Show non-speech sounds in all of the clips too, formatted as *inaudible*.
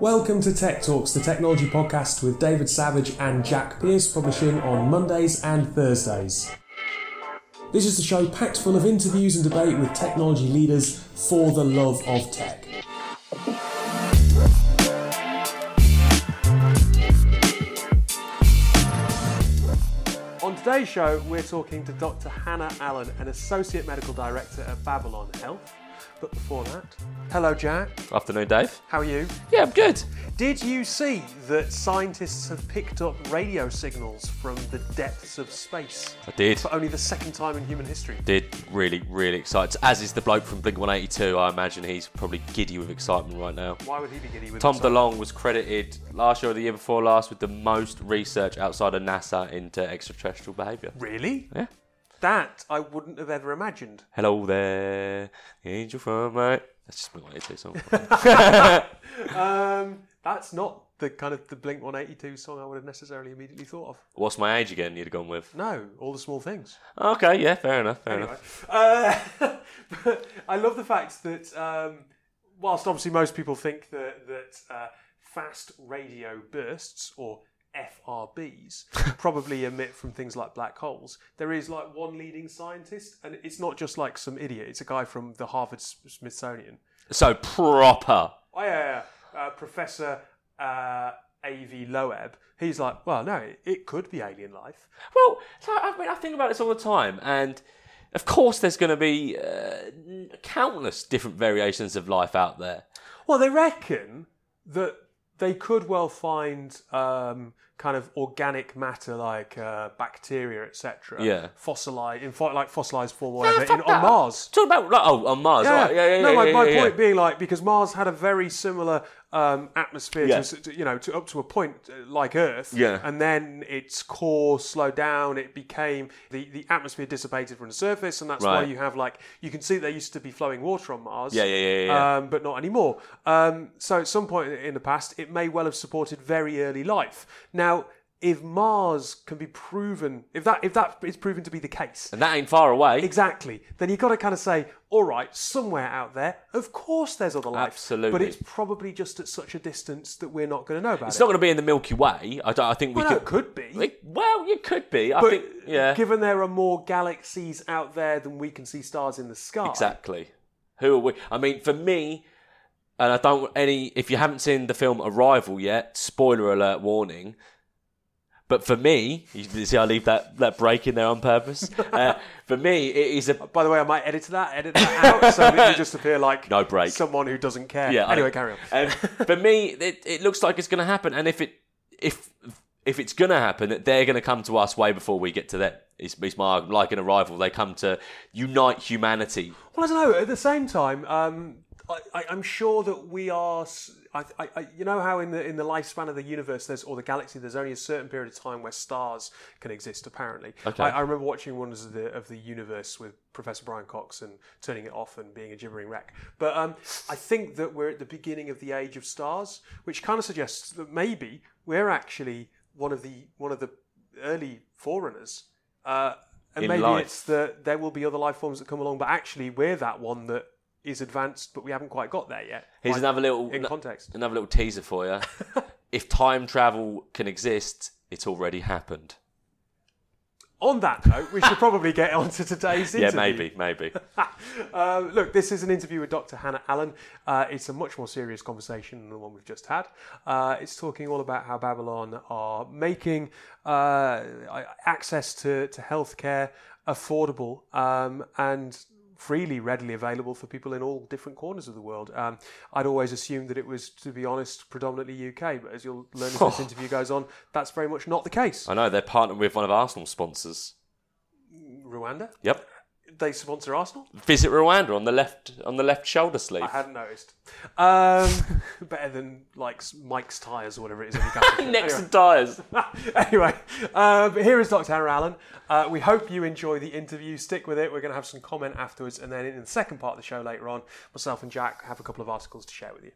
Welcome to Tech Talks, the technology podcast with David Savage and Jack Pierce, publishing on Mondays and Thursdays. This is a show packed full of interviews and debate with technology leaders for the love of tech. On today's show, we're talking to Dr. Hannah Allen, an Associate Medical Director at Babylon Health. But before that, hello, Jack. Afternoon, Dave. How are you? Yeah, I'm good. Did you see that scientists have picked up radio signals from the depths of space I did. for only the second time in human history? Did really, really excited. As is the bloke from Blink 182. I imagine he's probably giddy with excitement right now. Why would he be giddy with Tom himself? DeLonge was credited last year or the year before last with the most research outside of NASA into extraterrestrial behaviour. Really? Yeah. That I wouldn't have ever imagined. Hello there, the angel from my. That's just Blink 182 song. Um, that's not the kind of the Blink 182 song I would have necessarily immediately thought of. What's my age again? You'd have gone with. No, all the small things. Okay, yeah, fair enough, fair Anyway, enough. *laughs* uh, but *laughs* I love the fact that um, whilst obviously most people think that that uh, fast radio bursts or FRBs probably emit from things like black holes. There is like one leading scientist, and it's not just like some idiot. It's a guy from the Harvard Smithsonian. So proper. Oh yeah, yeah, yeah. Uh, Professor uh, Avi Loeb. He's like, well, no, it, it could be alien life. Well, so I mean, I think about this all the time, and of course, there's going to be uh, countless different variations of life out there. Well, they reckon that they could well find um, kind of organic matter like uh, bacteria, etc. Yeah. fossilized in fo- like fossilized form or whatever fuck in, on. Mars. Talk about like, oh on Mars, Yeah. right? Yeah, yeah, yeah. no, my, yeah, my yeah, point yeah. being like because Mars had a very similar um, atmosphere, Yeah. to, you know, to up to a point uh, like Earth. Yeah. And then its core slowed down. It became the, the atmosphere dissipated from the surface, and that's why you have like you can see there used to be flowing water on Mars. Yeah, yeah, yeah, yeah. Um, but not anymore. Um, so at some point in the past, it may well have supported very early life. Now. If Mars can be proven, if that if that is proven to be the case, and that ain't far away. Exactly. Then you've got to kind of say, all right, somewhere out there, of course there's other life. Absolutely. But it's probably just at such a distance that we're not going to know about It's it. not going to be in the Milky Way. I, don't, I think we well, no, could. it could be. It- well, you could be. I but think. Yeah. given there are more galaxies out there than we can see stars in the sky. Exactly. Who are we? I mean, for me, and I don't any. If you haven't seen the film Arrival yet, spoiler alert warning. But for me, you see, I leave that, that break in there on purpose. *laughs* Uh, for me, it is a By the way, I might edit that, edit that out, so that you just appear like No break. someone who doesn't care. yeah. Anyway, I- carry on. Um, for me, it, it looks like it's going to happen, and if it if if it's going to happen, that they're going to come to us way before we get to them. It's, it's my like an arrival. They come to unite humanity. Well, I don't know. At the same time, um, I, I, I'm sure that we are. I, I, I- you know how in the in the lifespan of the universe, there's or the galaxy, there's only a certain period of time where stars can exist. Apparently, Okay. I, I remember watching Wonders of the of the Universe with Professor Brian Cox and turning it off and being a gibbering wreck. But um, I think that we're at the beginning of the age of stars, which kind of suggests that maybe we're actually one of the one of the early forerunners. Uh, and In maybe life. it's that there will be other life forms that come along, but actually we're that one that is advanced, but we haven't quite got there yet. Here's Like, another little in context. another little teaser for you. *laughs* if time travel can exist, it's already happened. On that note, we should probably get on to today's *laughs* Yeah, maybe, maybe. *laughs* Uh, look, this is an interview with Dr. Hannah Allen. Uh, it's a much more serious conversation than the one we've just had. Uh, it's talking all about how Babylon are making uh, access to, to healthcare affordable um, and freely, readily available for people in all different corners of the world. Um, I'd always assumed that it was, to be honest, predominantly UK, but as you'll learn as this *laughs* interview goes on, that's very much not the case. I know they're partnered with one of Arsenal's sponsors. Rwanda? Yep. They sponsor Arsenal? Visit Rwanda on the left on the left shoulder sleeve. I hadn't noticed. Um, *laughs* better than like Mike's tires or whatever it is. every *laughs* Next anyway. to tyres. *laughs* anyway, uh, but here is Dr. Hannah Allen. Uh, we hope you enjoy the interview. Stick with it. We're going to have some comment afterwards, and then in the second part of the show later on, myself and Jack have a couple of articles to share with you.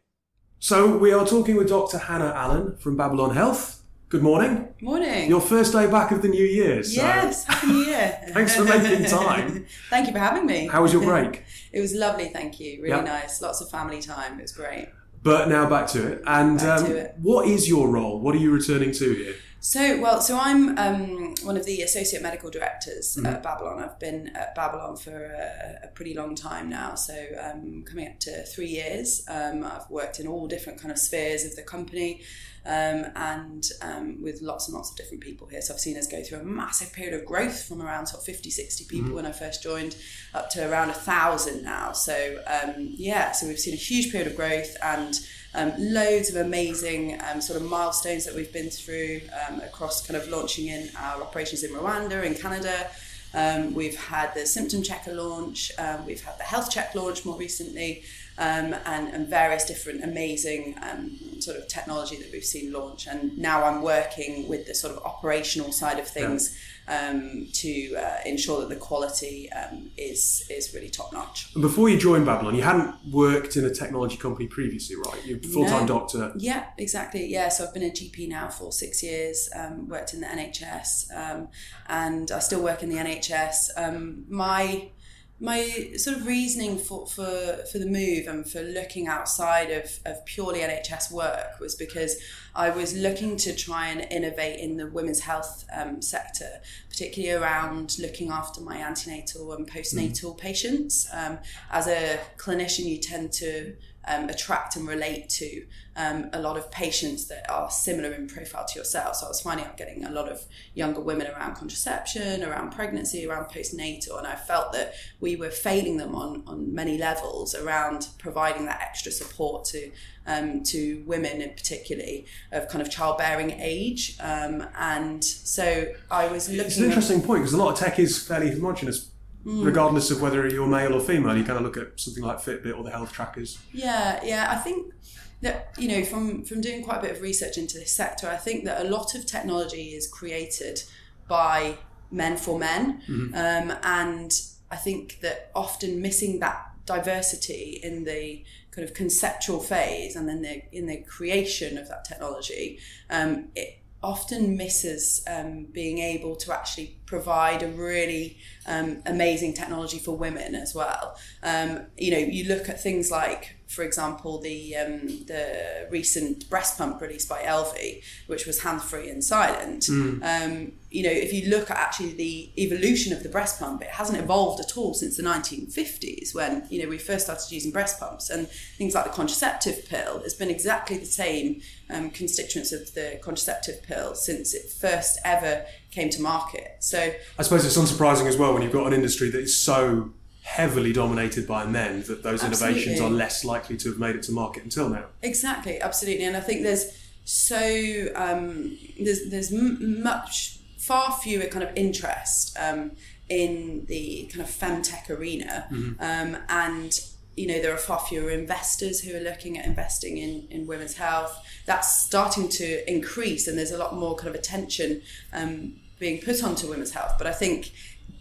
So we are talking with Dr. Hannah Allen from Babylon Health. Good morning. Morning. Your first day back of the new year. So yes, happy new year. *laughs* Thanks for making time. *laughs* thank you for having me. How was your break? *laughs* It was lovely, thank you. Really Yeah. nice. Lots of family time. It was great. But now back to it. And Back um, to it. what is your role? What are you returning to here? So, well, so I'm um, one of the associate medical directors Mm-hmm. at Babylon. I've been at Babylon for a, a pretty long time now, so um, coming up to three years. Um, I've worked in all different kind of spheres of the company. Um, and um, with lots and lots of different people here. So I've seen us go through a massive period of growth from around sort of 50, 60 people when I first joined up to around a thousand now. So um, yeah, so we've seen a huge period of growth and um, loads of amazing um, sort of milestones that we've been through um, across kind of launching in our operations in Rwanda, in Canada. Um, we've had the symptom checker launch, um, we've had the health check launch more recently, um, and, and various different amazing um, sort of technology that we've seen launch. And now I'm working with the sort of operational side of things um, to uh, ensure that the quality um, is is really top notch. And before you joined Babylon, you hadn't worked in a technology company previously, right? You're a full time No. doctor. Yeah, exactly. Yeah, so I've been a GP now for six years. Um, worked in the NHS, um, and I still work in the NHS. Um, my my sort of reasoning for, for, for the move and for looking outside of, of purely NHS work was because I was looking to try and innovate in the women's health um, sector, particularly around looking after my antenatal and postnatal patients. Um, as a clinician, you tend to um, attract and relate to um, a lot of patients that are similar in profile to yourself. So I was finding I'm getting a lot of younger women around contraception, around pregnancy, around postnatal, and I felt that we were failing them on on many levels around providing that extra support to um, to women, in particularly of kind of childbearing age. Um, and so I was looking. It's an at- interesting point because a lot of tech is fairly homogenous, Hmm. regardless of whether you're male or female. You kind of look at something like Fitbit or the health trackers. Yeah, yeah. I think that you know from from doing quite a bit of research into this sector, I think that a lot of technology is created by men for men, um, and I think that often missing that diversity in the kind of conceptual phase and then the in the creation of that technology, um, it often misses um, being able to actually provide a really um, amazing technology for women as well. Um, you know, you look at things like, for example, the um, the recent breast pump released by Elvie, which was hands free and silent. Um, you know, if you look at actually the evolution of the breast pump, it hasn't evolved at all since the 1950s when you know we first started using breast pumps and things like the contraceptive pill. It's been exactly the same um, constituents of the contraceptive pill since it first ever came to market. So I suppose it's unsurprising as well when you've got an industry that is so heavily dominated by men that those innovations are less likely to have made it to market until now. Exactly, absolutely, and I think there's so um, there's there's m- much far fewer kind of interest um, in the kind of femtech arena, um, and you know there are far fewer investors who are looking at investing in in women's health. That's starting to increase, and there's a lot more kind of attention um, being put onto women's health. But I think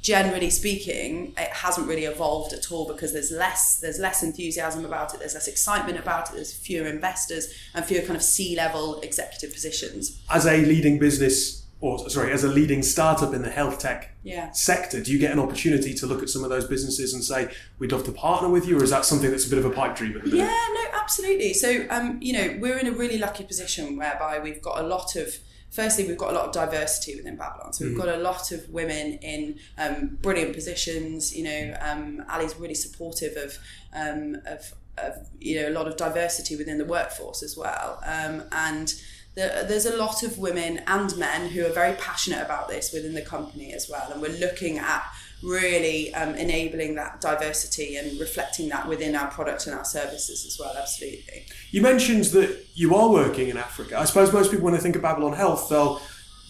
generally speaking, it hasn't really evolved at all because there's less there's less enthusiasm about it, there's less excitement about it, there's fewer investors and fewer kind of C level executive positions. As a leading business, or sorry, as a leading startup in the health tech Yeah. sector, do you get an opportunity to look at some of those businesses and say, we'd love to partner with you, or is that something that's a bit of a pipe dream at the minute? Yeah, no, absolutely. So, um, you know, we're in a really lucky position whereby we've got a lot of. Firstly, we've got a lot of diversity within Babylon. So we've got a lot of women in um, brilliant positions. You know, um, Ali's really supportive of, um, of, of you know a lot of diversity within the workforce as well. Um, and there, there's a lot of women and men who are very passionate about this within the company as well. And we're looking at really um, enabling that diversity and reflecting that within our product and our services as well. Absolutely. You mentioned that you are working in Africa. I suppose most people, when they think of Babylon Health, they'll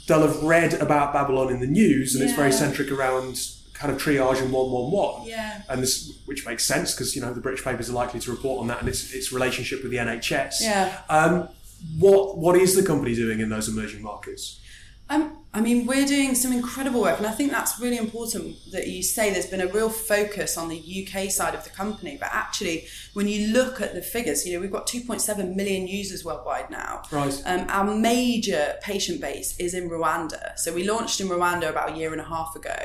they'll have read about Babylon in the news, and it's very centric around kind of triage and one one one. Yeah. And this, which makes sense because you know the British papers are likely to report on that and its its relationship with the NHS. Yeah. Um, what what is the company doing in those emerging markets? Um, I mean, we're doing some incredible work, and I think that's really important that you say there's been a real focus on the UK side of the company. But actually, when you look at the figures, you know, we've got 2.7 million users worldwide now. Right. Um, our major patient base is in Rwanda. So we launched in Rwanda about a year and a half ago,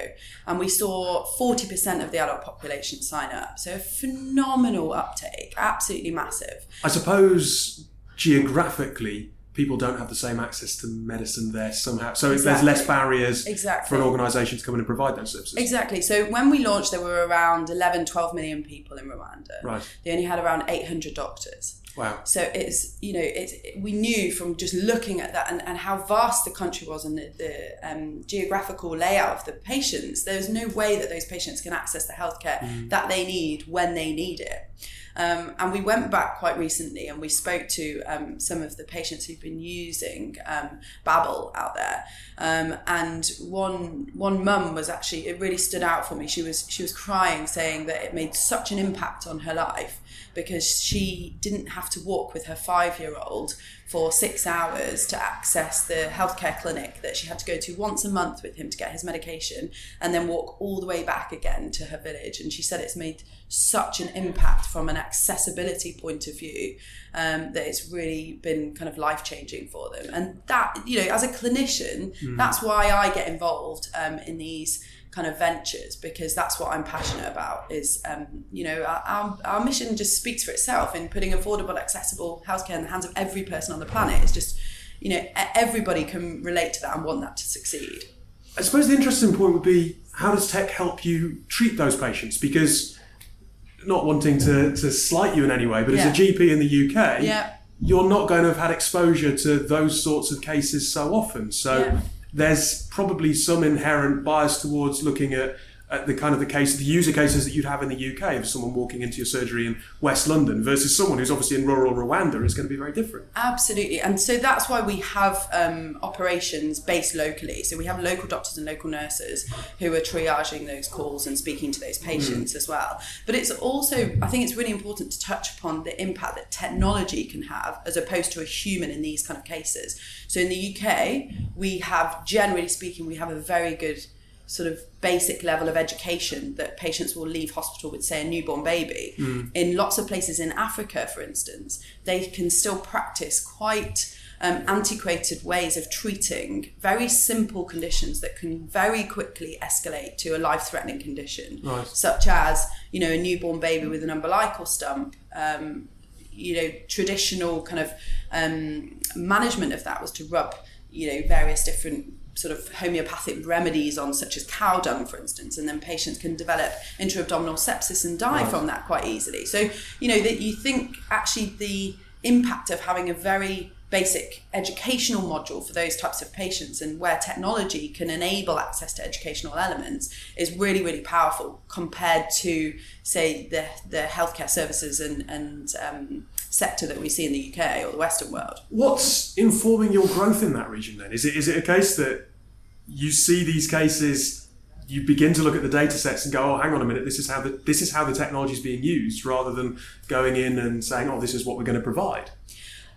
and we saw 40% of the adult population sign up. So a phenomenal uptake, absolutely massive. I suppose geographically, people don't have the same access to medicine there somehow. So there's less barriers Exactly. for an organisation to come in and provide those services. Exactly. So when we launched, there were around 11, 12 million people in Rwanda. Right. They only had around 800 doctors. Wow. So it's you know it's we knew from just looking at that and, and how vast the country was and the, the um, geographical layout of the patients. There's no way that those patients can access the healthcare that they need when they need it. Um, and we went back quite recently and we spoke to um, some of the patients who've been using um, Babel out there. Um, and one one mum was actually it really stood out for me. She was she was crying, saying that it made such an impact on her life because she didn't have to walk with her five year old for six hours to access the healthcare clinic that she had to go to once a month with him to get his medication and then walk all the way back again to her village. And she said it's made such an impact from an accessibility point of view um, that it's really been kind of life changing for them. And that, you know, as a clinician, that's why I get involved um, in these kind of ventures because that's what I'm passionate about is um, you know our, our, our mission just speaks for itself in putting affordable accessible healthcare in the hands of every person on the planet it's just you know everybody can relate to that and want that to succeed I suppose the interesting point would be how does tech help you treat those patients? Because not wanting to, to slight you in any way, but Yeah. as a GP in the UK, yeah you're not going to have had exposure to those sorts of cases so often. So Yeah. There's probably some inherent bias towards looking at, the kind of the case, the user cases that you'd have in the UK of someone walking into your surgery in West London versus someone who's obviously in rural Rwanda is going to be very different. Absolutely, and so that's why we have um, operations based locally. So we have local doctors and local nurses who are triaging those calls and speaking to those patients as well. But it's also, I think, it's really important to touch upon the impact that technology can have as opposed to a human in these kind of cases. So in the UK, we have, generally speaking, we have a very good sort of basic level of education that patients will leave hospital with, say, a newborn baby. In lots of places in Africa, for instance, they can still practice quite um, antiquated ways of treating very simple conditions that can very quickly escalate to a life-threatening condition, Right. such as you know a newborn baby with an umbilical stump. Um, you know, traditional kind of um, management of that was to rub you know various different sort of homeopathic remedies on such as cow dung for instance and then patients can develop intra-abdominal sepsis and die Right. from that quite easily so you know that you think actually the impact of having a very basic educational module for those types of patients and where technology can enable access to educational elements is really really powerful compared to say the the healthcare services and and um, sector that we see in the UK or the Western world What's informing your growth in that region then? Is it is it a case that you see these cases, you begin to look at the data sets and go, oh, hang on a minute, this is how the this is how the technology is being used, rather than going in and saying, oh, this is what we're going to provide.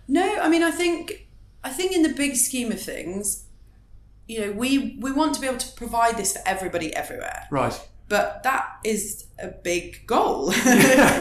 No, I mean, I think, I think in the big scheme of things, you know, we we want to be able to provide this for everybody everywhere, Right. but that is a big goal. *laughs* *laughs*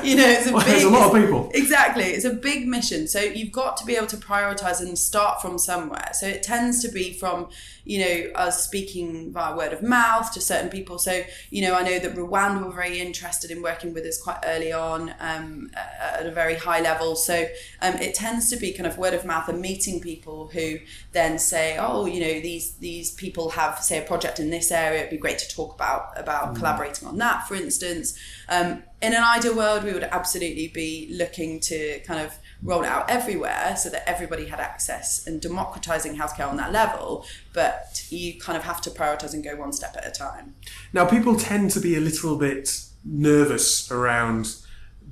you know, it's a Well, big. there's a lot of people. Exactly, it's a big mission. So you've got to be able to prioritize and start from somewhere. So it tends to be from, you know, us speaking via word of mouth to certain people. So you know, I know that Rwanda were very interested in working with us quite early on um, at a very high level. So um, it tends to be kind of word of mouth and meeting people who then say, oh, you know, these these people have say a project in this area. It'd be great to talk about about collaborating on that, for instance. Um, in an ideal world, we would absolutely be looking to kind of roll it out everywhere so that everybody had access and democratizing healthcare on that level. But you kind of have to prioritize and go one step at a time. Now, people tend to be a little bit nervous around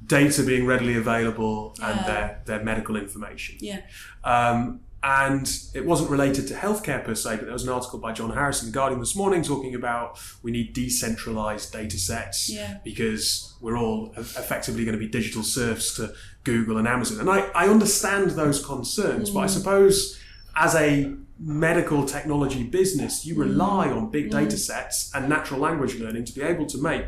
data being readily available and Yeah. their, their medical information. Yeah. Um, and it wasn't related to healthcare per se, but there was an article by John Harrison, Guardian this morning talking about we need decentralized data sets Yeah. because we're all effectively going to be digital serfs to Google and Amazon. And I, I understand those concerns, but I mm. suppose as a medical technology business, you rely mm. on big mm. data sets and natural language learning to be able to make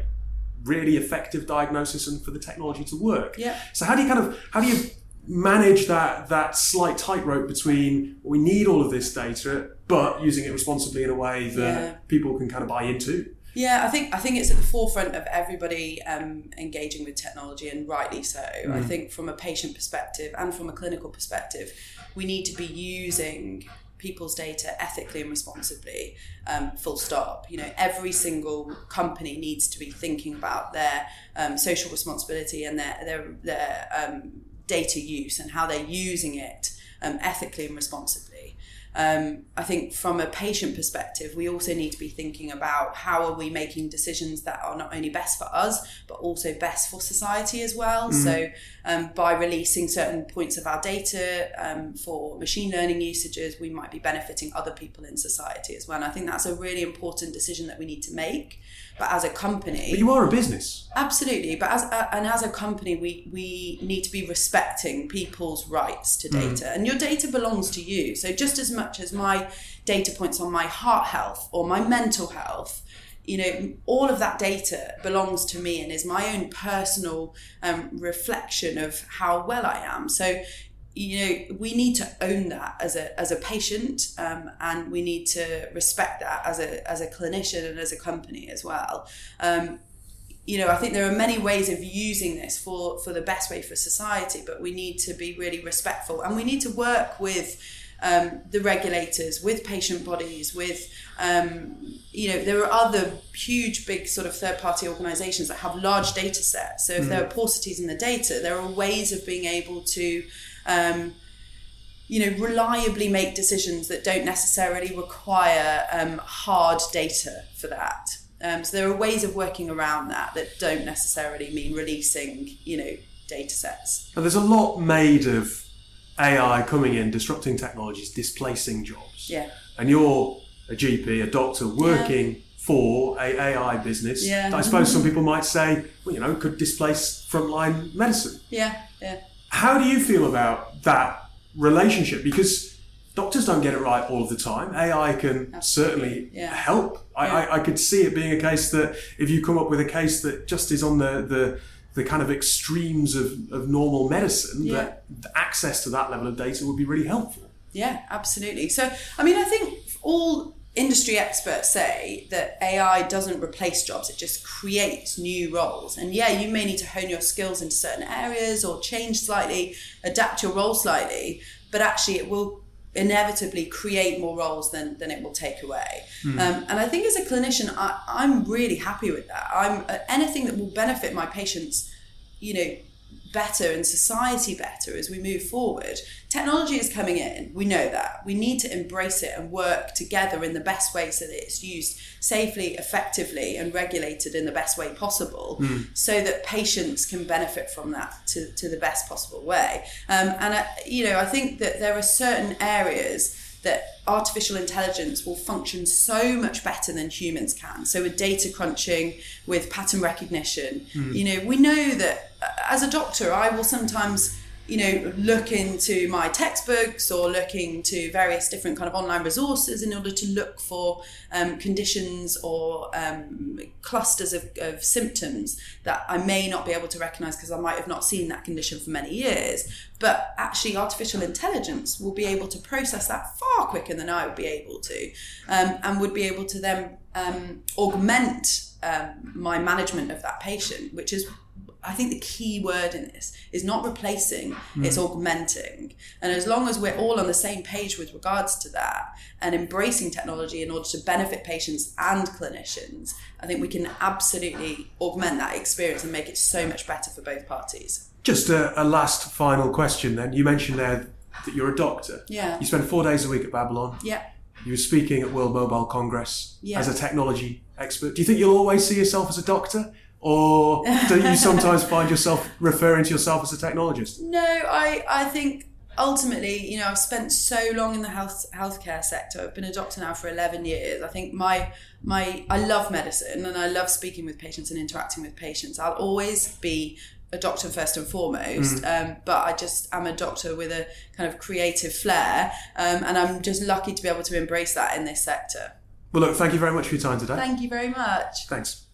really effective diagnosis and for the technology to work. Yeah. So how do you kind of how do you manage that that slight tightrope between we need all of this data, but using it responsibly in a way that Yeah. people can kind of buy into? Yeah, I think I think it's at the forefront of everybody um, engaging with technology, and rightly so. I think from a patient perspective and from a clinical perspective, we need to be using people's data ethically and responsibly. Um, full stop. You know, every single company needs to be thinking about their um, social responsibility and their their their um, data use and how they're using it um, ethically and responsibly. Um, I think from a patient perspective, we also need to be thinking about how are we making decisions that are not only best for us, but also best for society as well. So, um, by releasing certain points of our data um, for machine learning usages, we might be benefiting other people in society as well. And I think that's a really important decision that we need to make. But as a company, But you are a business. Absolutely, but as uh, and as a company, we we need to be respecting people's rights to data, and your data belongs to you. So just as much as my data points on my heart health or my mental health, you know, all of that data belongs to me and is my own personal um, reflection of how well I am. So. You know, we need to own that as a as a patient, um, and we need to respect that as a as a clinician and as a company as well. Um, you know, I think there are many ways of using this for, for the best way for society, but we need to be really respectful and we need to work with um, the regulators, with patient bodies, with, um, you know, there are other huge, big sort of third party organizations that have large data sets. So if there are paucities in the data, there are ways of being able to. Um, you know, reliably make decisions that don't necessarily require um, hard data for that. Um, so there are ways of working around that that don't necessarily mean releasing, you know, data sets. And there's a lot made of AI coming in, disrupting technologies, displacing jobs. Yeah. And you're a GP, a doctor, working for a AI business. Yeah. I suppose some people might say, well, you know, could displace frontline medicine. Yeah, yeah. How do you feel about that relationship? Because doctors don't get it right all of the time. AI can certainly Yeah. help. I, Yeah. I, I could see it being a case that if you come up with a case that just is on the, the, the kind of extremes of, of normal medicine, Yeah. that access to that level of data would be really helpful. Yeah, absolutely. So, I mean, I think all industry experts say that AI doesn't replace jobs, it just creates new roles. And yeah, you may need to hone your skills into certain areas or change slightly, adapt your role slightly, but actually, it will inevitably create more roles than, than it will take away. Um, and I think as a clinician, I, I'm really happy with that. I'm uh, anything that will benefit my patients, you know, better and society better as we move forward. Technology is coming in. We know that. We need to embrace it and work together in the best way so that it's used safely, effectively, and regulated in the best way possible so that patients can benefit from that to, to the best possible way. Um, and, I, you know, I think that there are certain areas that artificial intelligence will function so much better than humans can. So with data crunching, with pattern recognition, you know, we know that as a doctor, I will sometimes you know look into my textbooks or look into various different kind of online resources in order to look for um, conditions or um, clusters of, of symptoms that I may not be able to recognize because I might have not seen that condition for many years. But actually artificial intelligence will be able to process that far quicker than I would be able to um, and would be able to then um, augment um, my management of that patient which is I think the key word in this is not replacing, hmm. it's augmenting. And as long as we're all on the same page with regards to that and embracing technology in order to benefit patients and clinicians, I think we can absolutely augment that experience and make it so much better for both parties. Just a, a last final question then. You mentioned there that you're a doctor. Yeah. You spend four days a week at Babylon. Yeah. You were speaking at World Mobile Congress Yeah. as a technology expert. Do you think you'll always see yourself as a doctor? Or do you *laughs* sometimes find yourself referring to yourself as a technologist? No, I, I think ultimately, you know, I've spent so long in the health healthcare sector. I've been a doctor now for eleven years. I think my my I love medicine and I love speaking with patients and interacting with patients. I'll always be a doctor first and foremost, um, but I just am a doctor with a kind of creative flair, um, and I'm just lucky to be able to embrace that in this sector. Well, look, thank you very much for your time today. Thank you very much. Thanks.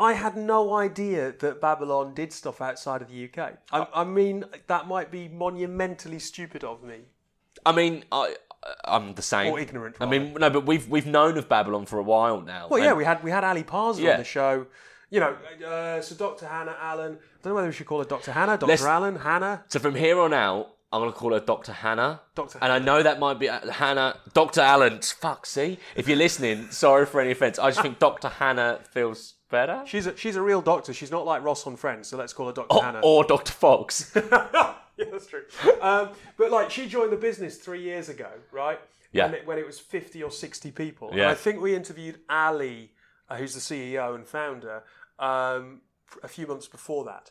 I had no idea that Babylon did stuff outside of the UK. I, I mean, that might be monumentally stupid of me. I mean, I I'm the same. Or ignorant, I mean, no, but we've we've known of Babylon for a while now. Well, yeah, and- we had we had Ali Parsa Yeah. on the show. You know, uh, so Dr. Hannah Allen. I don't know whether we should call her Dr. Hannah, Dr. Let's- Allen, Hannah. So from here on out, I'm going to call her Dr. Hannah. Dr. And I know that might be uh, Hannah. Dr. Allen. Fuck, see? If you're listening, sorry for any offence. I just think Dr. Hannah feels better. She's a, she's a real doctor. She's not like Ross on Friends, so let's call her Dr. Hannah. Or Dr. Fox. *laughs* yeah, that's true. Um, but like, she joined the business three years ago, right? Yeah. When it, when it was 50 or 60 people. And Yeah. I think we interviewed Ali, uh, who's the CEO and founder, um, a few months before that.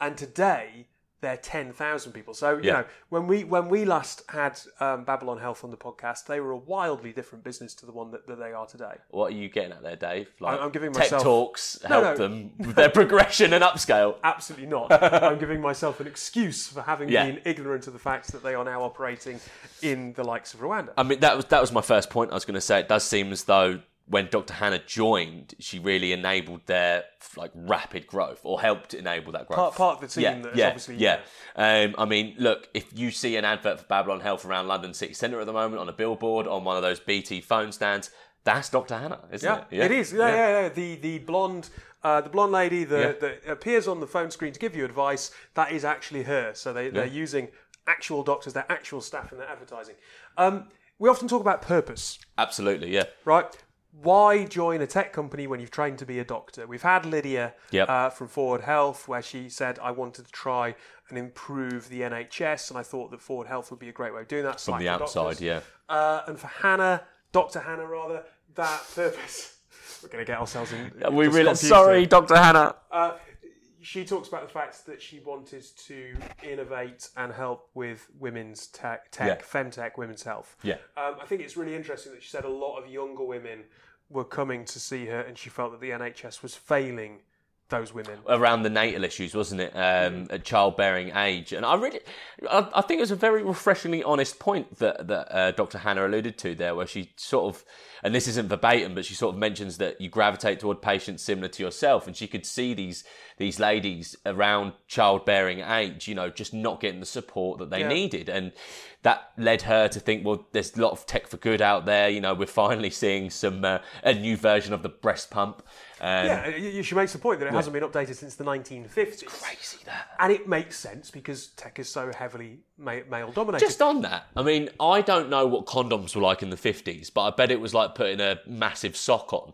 And today, they're 10,000 people. So, you Yeah. know, when we when we last had um, Babylon Health on the podcast, they were a wildly different business to the one that, that they are today. what are you getting at there, Dave? Like, I'm giving myself... tech talks No, help no. them with their progression and upscale. *laughs* Absolutely not. *laughs* I'm giving myself an excuse for having Yeah. been ignorant of the fact that they are now operating in the likes of Rwanda. I mean, that was that was my first point. I was going to say it does seem as though when Dr. Hannah joined, she really enabled their like rapid growth or helped enable that growth. Part- part of the team yeah, yeah, obviously- yeah. Um, I mean, look, if you see an advert for Babylon Health around London City Centre at the moment on a billboard on one of those BT phone stands, that's Dr. Hannah, isn't Yeah, it? it is. Yeah, yeah, yeah. The the blonde, uh, the blonde lady that, Yeah. that appears on the phone screen to give you advice. That is actually her. So they they're using actual doctors, their actual staff in their advertising. Um, we often talk about purpose, Absolutely, yeah. right? Why join a tech company when you've trained to be a doctor? We've had Lydia Yep. uh, from Forward Health, where she said, "I wanted to try and improve the NHS, and I thought that Forward Health would be a great way of doing that." From the outside, yeah. Uh, and for Hannah, Dr. Hannah, rather, that purpose. *laughs* We're going to get ourselves in. We really sorry. Dr. Hannah. Uh, she talks about the fact that she wanted to innovate and help with women's tech, tech Yeah. femtech, women's health. Yeah. Um, I think it's really interesting that she said a lot of younger women were coming to see her, and she felt that the NHS was failing those women. around the natal issues, wasn't it? Um, at childbearing age, and I really, I, I think it was a very refreshingly honest point that that uh, Dr. Hannah alluded to there, where she sort of, and this isn't verbatim, but she sort of mentions that you gravitate toward patients similar to yourself, and she could see these these ladies around childbearing age, you know, just not getting the support that they Yeah. needed, and that led her to think, well, there's a lot of tech for good out there. You know, we're finally seeing some uh, a new version of the breast pump. Um, Yeah, she makes the point that it hasn't been updated since the 1950s. Crazy that. And it makes sense because tech is so heavily ma- male dominated. Just on that, I mean, I don't know what condoms were like in the 50s, but I bet it was like putting a massive sock on.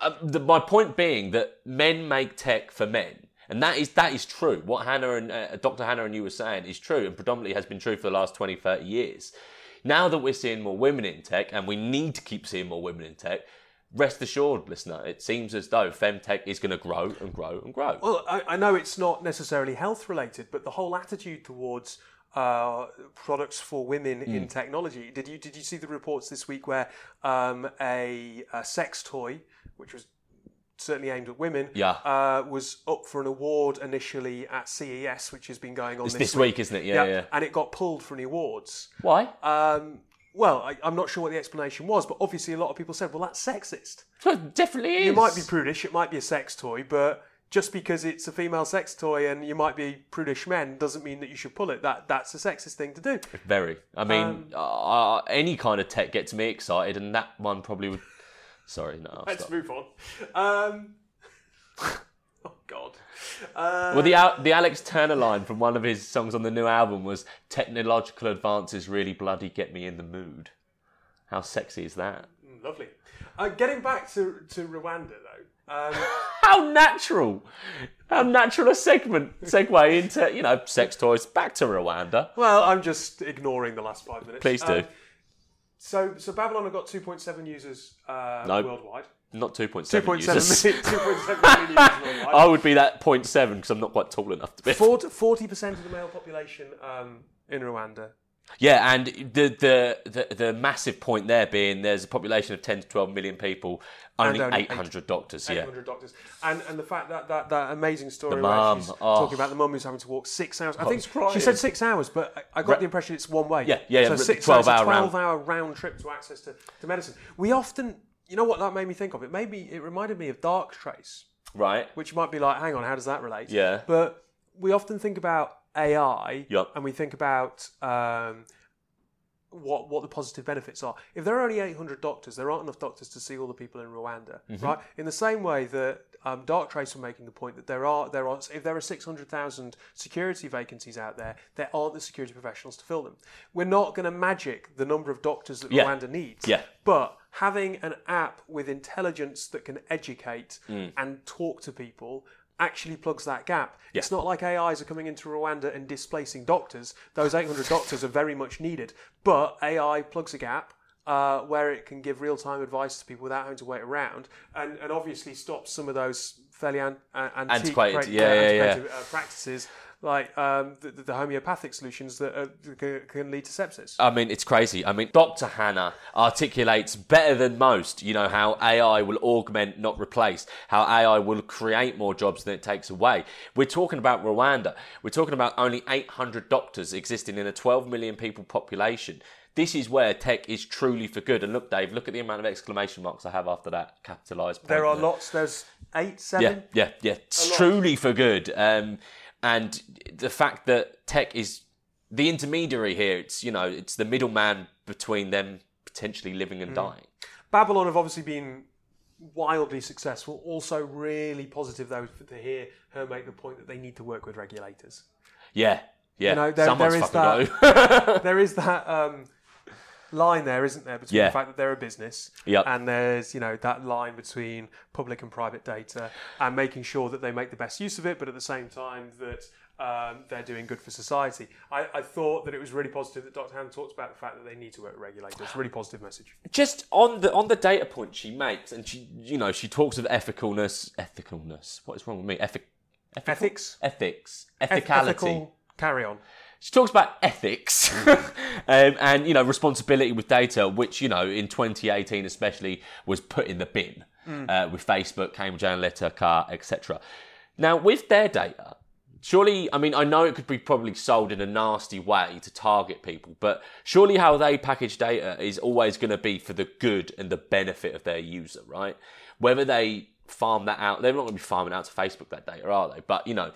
Uh, the, my point being that men make tech for men. And that is that is true. What Hannah and uh, Dr. Hannah and you were saying is true, and predominantly has been true for the last 20, 30 years. Now that we're seeing more women in tech, and we need to keep seeing more women in tech, rest assured, listener, it seems as though femtech is going to grow and grow and grow. Well, I, I know it's not necessarily health related, but the whole attitude towards uh, products for women Hmm. in technology. Did you did you see the reports this week where um, a, a sex toy, which was certainly aimed at women, Yeah. uh, was up for an award initially at CES, which has been going on It's this, this week, isn't it? Yeah, yeah. and it got pulled from the awards. Why? Um, well, I, I'm not sure what the explanation was, but obviously a lot of people said, "Well, that's sexist." *laughs* It definitely is. You might be prudish, it might be a sex toy, but just because it's a female sex toy and you might be prudish men doesn't mean that you should pull it. That that's a sexist thing to do. Very. I mean, Um, uh, any kind of tech gets me excited, and that one probably would. *laughs* Sorry, no. I'll Let's stop. move on. Um, *laughs* God. Uh, Well, the Al- the Alex Turner line from one of his songs on the new album was "Technological advances really bloody get me in the mood." How sexy is that? lovely. Uh, getting back to to Rwanda though. Um, *laughs* How natural! How natural a segment segue into you know sex toys. Back to Rwanda. well, I'm just ignoring the last five minutes. Please do. Um, so, so Babylon have got 2.7 users uh, No. worldwide. Not two point seven 2.7 users. million, 2.7 million *laughs* users. I would be that 0.7 because I'm not quite tall enough to be. Forty percent of the male population um, in Rwanda Yeah, and the, the the the massive point there being there's a population of 10 to 12 million people, only, only 800 doctors. Yeah, 800 doctors. And and the fact that that, that amazing story The where mum, she's oh. talking about the mum who's having to walk six hours. I think crying. she said six hours, but I I got the impression it's one way. Yeah, yeah, So yeah, six, 12 so hour round. 12 hour round trip to access to, to medicine. We often, you know what that made me think of? It made me, it reminded me of Darktrace, right. which might be like, hang on, how does that relate? Yeah. But we often think about AI Yup. and we think about um, what what the positive benefits are. If there are only 800 doctors, there aren't enough doctors to see all the people in Rwanda, Mm-hmm. right? In the same way that um, Darktrace were making the point that there are there are if there are 600,000 security vacancies out there, there aren't the security professionals to fill them. We're not going to magic the number of doctors that Yeah. Rwanda needs, Yeah. but having an app with intelligence that can educate Mm. and talk to people actually plugs that gap. It's not like AIs are coming into Rwanda and displacing doctors. Those 800 doctors are very much needed, but AI plugs a gap. Uh, where it can give real-time advice to people without having to wait around, and, and obviously stops some of those fairly an, uh, antique, Antiquated, pra- yeah, yeah, yeah. antiquated, uh, practices like um, the, the homeopathic solutions that uh, can, can lead to sepsis. I mean, it's crazy. I mean, Dr. Hannah articulates better than most, you know, how AI will augment, not replace, how AI will create more jobs than it takes away. We're talking about Rwanda. We're talking about only 800 doctors existing in a 12 million people population. This is where tech is truly for good. And look, Dave, look at the amount of exclamation marks I have after that capitalised there are lots. There's eight, seven. Yeah, yeah, yeah. It's truly for good. Um, and the fact that tech is the intermediary here, it's you know, it's the middleman between them potentially living and dying. Babylon have obviously been wildly successful. Also, really positive though to hear her make the point that they need to work with regulators. Yeah, yeah. You know, there- there is that- *laughs* There is that um, line there, isn't there, between Yeah. the fact that they're a business Yep. and there's you know that line between public and private data and making sure that they make the best use of it, but at the same time that. Um, they're doing good for society. I, I thought that it was really positive that Dr. Han talked about the fact that they need to work with regulators. Really positive message. Just on the on the data point she makes, and she you know she talks of ethicalness, ethicalness. What is wrong with me? Ethic, ethical? Ethics, ethics, eth- ethicality. ethical, carry on. She talks about ethics *laughs* um, and you know responsibility with data, which you know in 2018 especially was put in the bin uh, with Facebook, Cambridge Analytica, etc. Now with their data, surely I mean I know it could be probably sold in a nasty way to target people, but surely how they package data is always going to be for the good and the benefit of their user, right? Whether they farm that out, they're not going to be farming out to Facebook that data, are they? But you know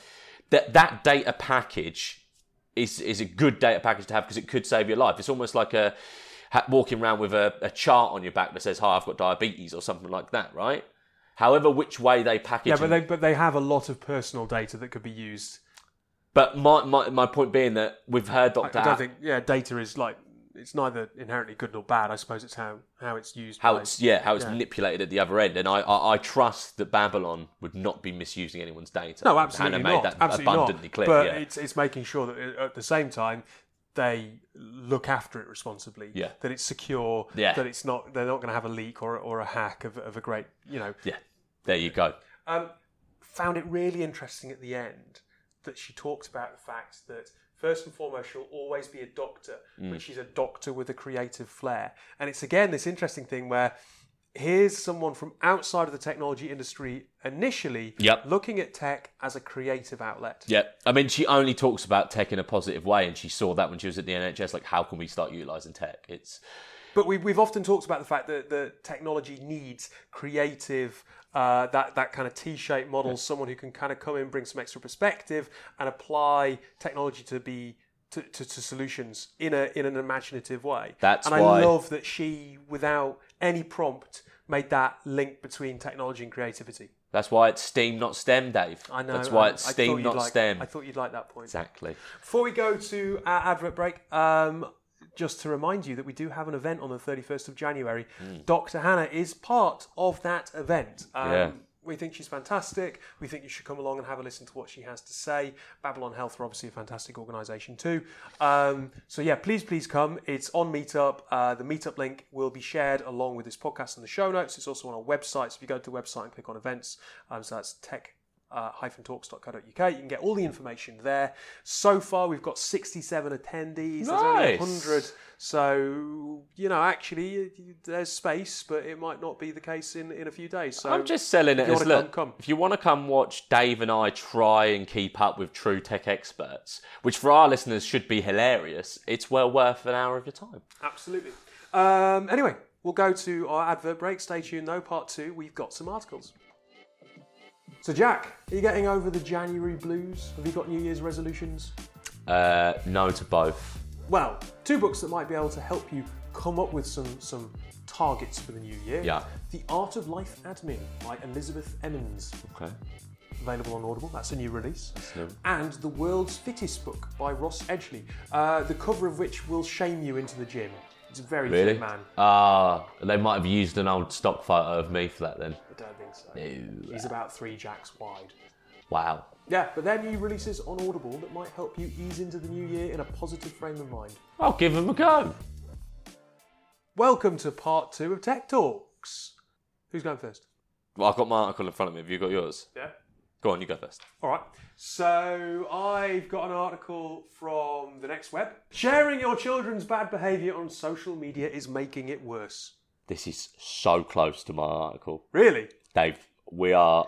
that that data package is is a good data package to have because it could save your life. It's almost like a ha- walking around with a, a chart on your back that says, "Hi, I've got diabetes" or something like that, right? However, which way they package. It. Yeah, but they but they have a lot of personal data that could be used. but my, my my point being that we've heard I, Doctor I don't think yeah, data is like it's neither inherently good nor bad. I suppose it's how how it's used. how by- it's yeah how it's Yeah. manipulated at the other end, and I, I I trust that Babylon would not be misusing anyone's data. no, absolutely Hannah made not. that absolutely abundantly not. clear. But yeah. it's it's making sure that uh, at the same time they look after it responsibly. Yeah. That it's secure. Yeah. That it's not they're not going to have a leak or or a hack of of a great you know. yeah, there you go. Um, found it really interesting at the end that she talked about the fact that first and foremost she'll always be a doctor, Mm. but she's a doctor with a creative flair. And it's again this interesting thing where here's someone from outside of the technology industry initially Yep. looking at tech as a creative outlet. Yeah, I mean, she only talks about tech in a positive way, and she saw that when she was at the NHS. Like, how can we start utilizing tech? It's But we, we've often talked about the fact that the technology needs creative, uh, that that kind of T-shaped model, someone who can kind of come in, bring some extra perspective, and apply technology to be to, to, to solutions in a in an imaginative way. That's and why- I love that she, without any prompt, made that link between technology and creativity. that's why it's STEAM, not STEM, Dave. I know. That's why it's I STEAM, not like- STEM. I thought you'd like that point. exactly. Before we go to our advert break, um, just to remind you that we do have an event on the 31st of January. Dr. Hannah is part of that event. Um, Yeah. We think she's fantastic. We think you should come along and have a listen to what she has to say. Babylon Health are obviously a fantastic organisation too. Um, so yeah, please, please come. It's on Meetup. Uh, the Meetup link will be shared along with this podcast in the show notes. It's also on our website. So if you go to the website and click on events, um, so that's tech uh, talks.co.uk. You can get all the information there. So far, we've got 67 attendees. Nice. There's only Nice. 100. So, you know, actually, there's space, but it might not be the case in, in a few days. So I'm just selling it as look. come, come. If you want to come watch Dave and I try and keep up with true tech experts, which for our listeners should be hilarious, it's well worth an hour of your time. Absolutely. Um, anyway, we'll go to our advert break. Stay tuned, though. Part two, we've got some articles. So, Jack, are you getting over the January blues? Have you got New Year's resolutions? Uh, no to both. Well, two books that might be able to help you come up with some some targets for the new year. Yeah. The Art of Life Admin by Elizabeth Emens, Okay. available on Audible. That's a new release. new. And The World's Fittest Book by Ross Edgley, uh, the cover of which will shame you into the gym. It's a very Really? man. Ah, they might have used an old stock photo of me for that then. I don't think so. No. He's about three jacks wide. Wow. Yeah, but they're new releases on Audible that might help you ease into the new year in a positive frame of mind. I'll give them a go. Welcome to part two of Tech Talks. Who's going first? Well, I've got my article in front of me. Have you got yours? Yeah. Go on, you go first. All right. So I've got an article from the Next Web. Sharing your children's bad behaviour on social media is making it worse. This is so close to my article. Really? Dave, we are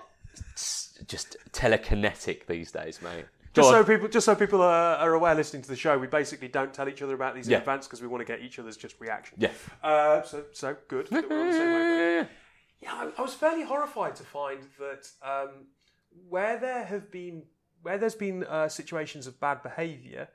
just telekinetic these days, mate. Go Just so people, just so people are, are aware, listening to the show, we basically don't tell each other about these in Yeah. advance because we want to get each other's just reaction. Yeah. Uh, so, so good. that we're on the same wavelength. *laughs* Yeah, I, I was fairly horrified to find that um, where there have been where there's been uh, situations of bad behaviour,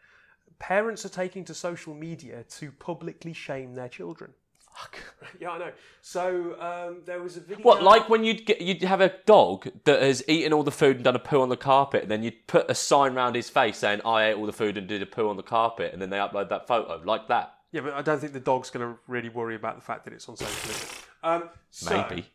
parents are taking to social media to publicly shame their children. Fuck. *laughs* Yeah, I know. So um, there was a video. What, like when you'd get, you'd have a dog that has eaten all the food and done a poo on the carpet, and then you'd put a sign round his face saying, "I ate all the food and did a poo on the carpet," and then they upload that photo like that. Yeah, but I don't think the dog's going to really worry about the fact that it's on social media. Um, so, Maybe.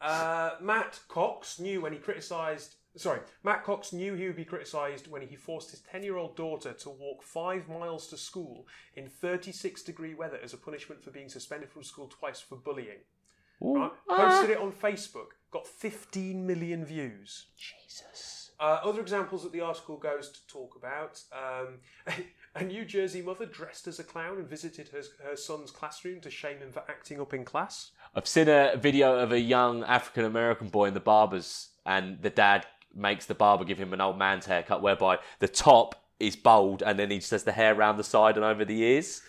Uh, Matt Cox knew when he criticised. Sorry, Matt Cox knew he would be criticised when he forced his 10 year old daughter to walk five miles to school in 36 degree weather as a punishment for being suspended from school twice for bullying. Right? Posted it on Facebook, got 15 million views. Jesus. Uh, other examples that the article goes to talk about um, *laughs* a New Jersey mother dressed as a clown and visited her, her son's classroom to shame him for acting up in class. I've seen a video of a young African American boy in the barber's, and the dad makes the barber give him an old man's haircut, whereby the top is bald and then he just has the hair round the side and over the ears.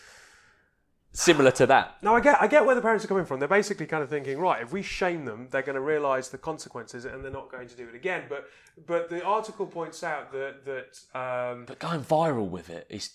Similar to that. Now I get I get where the parents are coming from. They're basically kind of thinking, right, if we shame them, they're going to realise the consequences and they're not going to do it again. But but the article points out that that um, But going viral with it is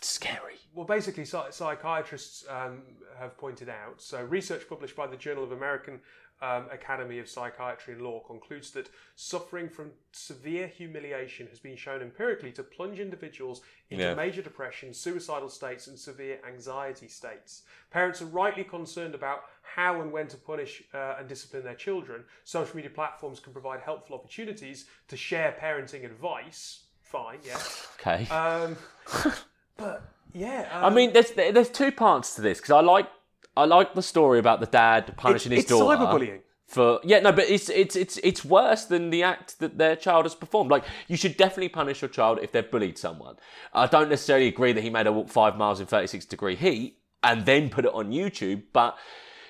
scary. well, basically, psychiatrists um, have pointed out. So, research published by the Journal of American um, Academy of Psychiatry and Law concludes that suffering from severe humiliation has been shown empirically to plunge individuals into Yeah. major depression, suicidal states, and severe anxiety states. Parents are rightly concerned about how and when to punish uh, and discipline their children. Social media platforms can provide helpful opportunities to share parenting advice. Fine, yeah. Okay. Um, *laughs* but yeah, I um, mean, there's there's two parts to this because I like I like the story about the dad punishing it's, his it's daughter. cyberbullying. For yeah, no, but it's it's it's it's worse than the act that their child has performed. Like you should definitely punish your child if they've bullied someone. I don't necessarily agree that he made her walk five miles in thirty six degree heat and then put it on YouTube, but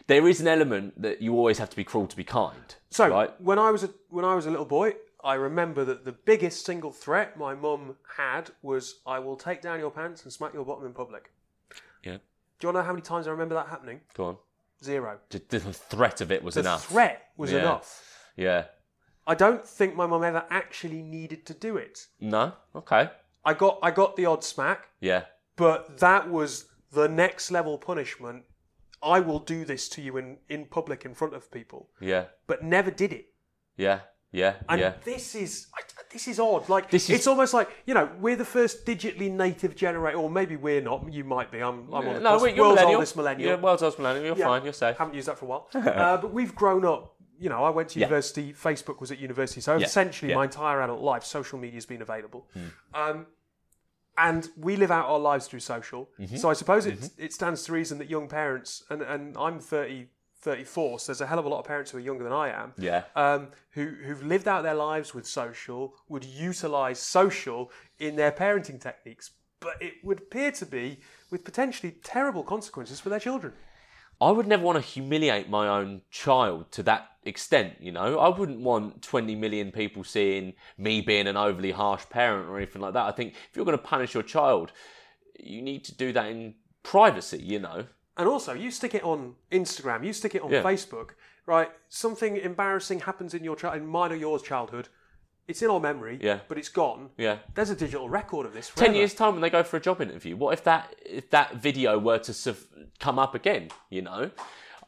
there is an element that you always have to be cruel to be kind. So right? when I was a when I was a little boy, I remember that the biggest single threat my mum had was, "I will take down your pants and smack your bottom in public." Do you want to know how many times I remember that happening? go on. Zero. The, the threat of it was The enough. The threat was Yeah. enough. Yeah. I don't think my mum ever actually needed to do it. No. Okay. I got I got the odd smack, Yeah. but that was the next level punishment. I will do this to you in, in public in front of people, Yeah. but never did it. Yeah. Yeah. And yeah. this is this is odd. Like This is- it's almost like you know we're the first digitally native generation, or maybe we're not. You might be. I'm, I'm on the no, wait, you're world's millennial. oldest millennial. Yeah, world's oldest millennial. You're Yeah. fine. You're safe. Haven't used that for a while. *laughs* uh, but we've grown up. You know, I went to Yeah. university. Facebook was at university, so Yeah. essentially Yeah. my entire adult life, social media has been available. Hmm. Um, and we live out our lives through social. Mm-hmm. So I suppose it, it stands to reason that young parents, and, and I'm 34, so there's a hell of a lot of parents who are younger than I am. Yeah. Um, who, who've lived out their lives with social, would utilise social in their parenting techniques, but it would appear to be with potentially terrible consequences for their children. I would never want to humiliate my own child to that extent, you know. I wouldn't want 20 million people seeing me being an overly harsh parent or anything like that. I think if you're going to punish your child, you need to do that in privacy, you know. And also, you stick it on Instagram, you stick it on Yeah. Facebook, right? Something embarrassing happens in your child, in mine or yours childhood. It's in our memory, Yeah. but it's gone. Yeah. There's a digital record of this. Ten forever. years time when they go for a job interview, what if that if that video were to suf- come up again? You know,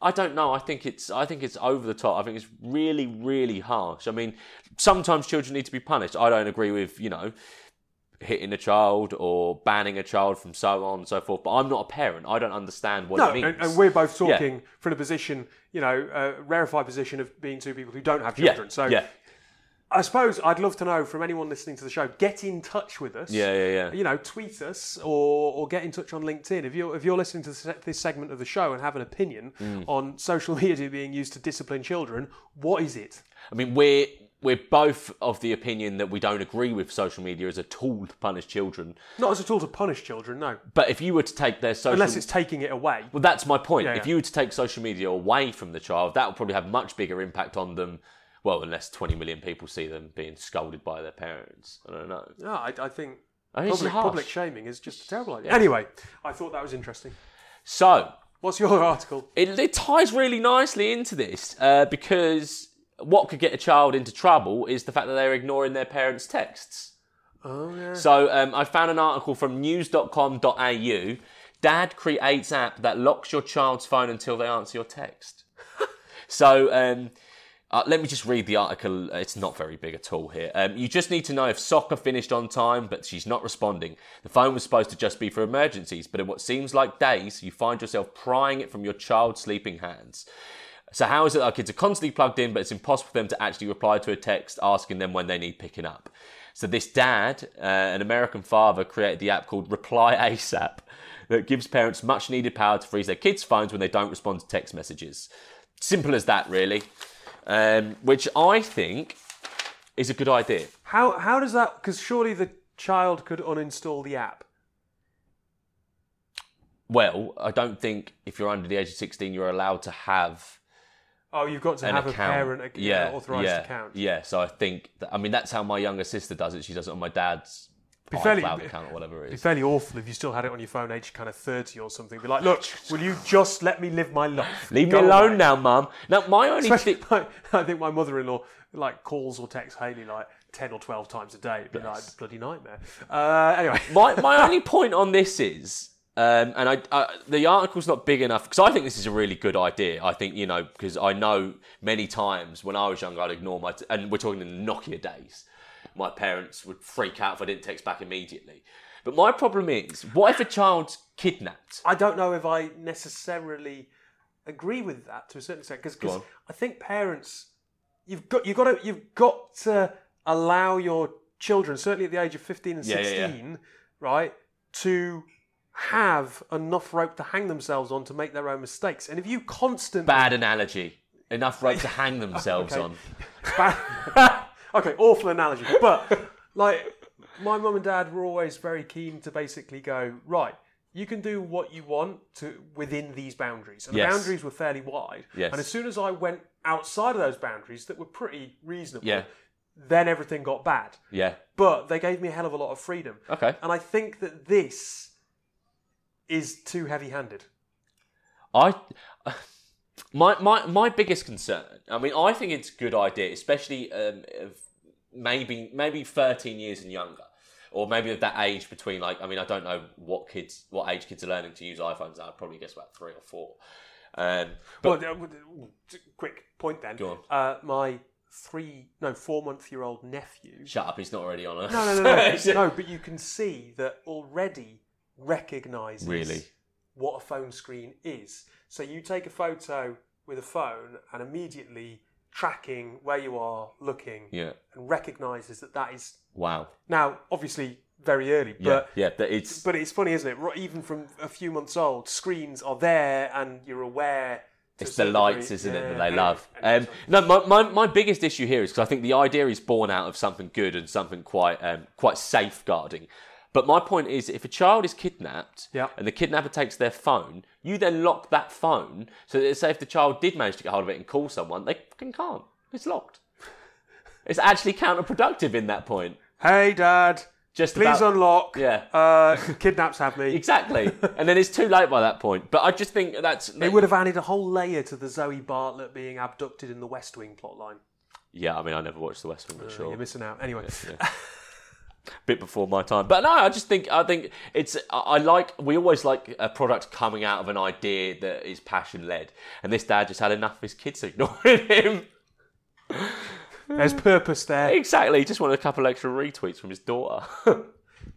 I don't know. I think it's I think it's over the top. I think it's really really harsh. I mean, sometimes children need to be punished. I don't agree with you know hitting a child or banning a child from so on and so forth. But I'm not a parent. I don't understand what No, it means. and, and we're both Yeah. talking from a position, you know, a rarefied position of being two people who don't have yeah, children. So yeah, I suppose I'd love to know from anyone listening to the show, get in touch with us. yeah, yeah, yeah. You know, tweet us or, or get in touch on LinkedIn. If you're if you're listening to this, this segment of the show and have an opinion Mm. on social *laughs* media being used to discipline children, what is it? I mean, we're we're both of the opinion that we don't agree with social media as a tool to punish children. Not as a tool to punish children, no. But if you were to take their social Unless it's taking it away. Well, that's my point. Yeah, if yeah. you were to take social media away from the child, that would probably have much bigger impact on them. Well, unless 20 million people see them being scolded by their parents. I don't know. No, I, I think I think public, public shaming is just a terrible idea. Anyway, I thought that was interesting. So, What's your *laughs* article? it, it ties really nicely into this uh, because what could get a child into trouble is the fact that they're ignoring their parents' texts. Oh, yeah. So um, I found an article from news.com.au. Dad creates app that locks your child's phone until they answer your text. *laughs* so um, uh, let me just read the article. It's not very big at all here. Um, you just need to know if soccer finished on time, but she's not responding. The phone was supposed to just be for emergencies, but in what seems like days, you find yourself prying it from your child's sleeping hands. So how is it that our kids are constantly plugged in, but it's impossible for them to actually reply to a text asking them when they need picking up? So this dad, uh, an American father, created the app called Reply *laughs* ASAP that gives parents much needed power to freeze their kids' phones when they don't respond to text messages. Simple as that, really. Um, which I think is a good idea. How how does that? Because surely the child could uninstall the app. Well, I don't think if you're under the age of 16, you're allowed to have Oh, you've got to have account. a parent ac- yeah, authorized yeah, account. Yeah, so I think, that, I mean, that's how my younger sister does it. She does it on my dad's Be fairly- iCloud account or whatever it is. It'd be fairly awful if you still had it on your phone, age kind of thirty or something. Be like, look, will you just let me live my life? Leave Go me alone away." now, mum. Now, my only thing. *laughs* I think my mother-in-law like calls or texts Haley like ten or twelve times a day. It'd be like bloody nightmare. Uh, anyway, my my *laughs* only point on this is, um, and I, uh, the article's not big enough because I think this is a really good idea. I think you know because I know many times when I was younger I'd ignore my t- and we're talking in the Nokia days. My parents would freak out if I didn't text back immediately. But my problem is, what if a child's kidnapped? I don't know if I necessarily agree with that to a certain extent because. I think parents, you've got you've got to you've got to allow your children, certainly at the age of fifteen and Yeah, yeah, sixteen, yeah. right, to have enough rope to hang themselves on to make their own mistakes. And if you constantly Bad analogy. Enough rope to hang *laughs* themselves Okay. on. *laughs* okay, awful analogy, but like my mum and dad were always very keen to basically go right. You can do what you want to within these boundaries, and Yes. the boundaries were fairly wide. Yes. And as soon as I went outside of those boundaries that were pretty reasonable, Yeah. then everything got bad. Yeah. But they gave me a hell of a lot of freedom, Okay. and I think that this is too heavy-handed. I *laughs* my my my biggest concern. I mean, I think it's a good idea, especially um, maybe maybe thirteen years and younger, or maybe at that age between like. I mean, I don't know what kids, what age kids are learning to use iPhones. I'd probably guess about three or four. Um, but Well, quick point then. Go on. Uh, my three, no, four-month-year-old nephew. shut up, he's not already on a. No, no, no, no. *laughs* no, but you can see that already recognises Really? what a phone screen is. So you take a photo with a phone and immediately tracking where you are looking Yeah. and recognises that that is Wow. now obviously very early, but yeah. That it's. but it's funny, isn't it? Even from a few months old, screens are there and you're aware It's the lights, degree. isn't it, that they love? Um, no, my, my, my biggest issue here is because I think the idea is born out of something good and something quite um, quite safeguarding. But my point is, if a child is kidnapped Yeah. and the kidnapper takes their phone, you then lock that phone so that say if the child did manage to get hold of it and call someone, they fucking can't. It's locked. *laughs* It's actually counterproductive in that point. Hey, Dad, Just please about- unlock. Yeah. Uh, *laughs* kidnaps have me. Exactly, *laughs* and then it's too late by that point. But I just think that's They would have added a whole layer to the Zoe Bartlett being abducted in the West Wing plotline. Yeah, I mean, I never watched The West Wing, for sure. You're missing out. Anyway, bit before my time. But no, I just think I think it's I like we always like a product coming out of an idea that is passion led, and this dad just had enough of his kids *laughs* ignoring him. there's purpose there. Exactly, he just wanted a couple extra retweets from his daughter. *laughs*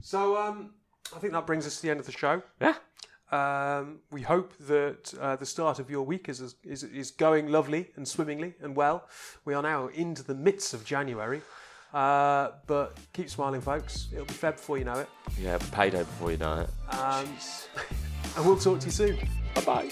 So um, I think that brings us to the end of the show. yeah, Um, we hope that uh, the start of your week is, is is going lovely and swimmingly and well. We are now into the midst of January, uh, but keep smiling, folks. It'll be Feb before you know it, yeah, payday before you know it. um, *laughs* and we'll talk to you soon. Bye bye.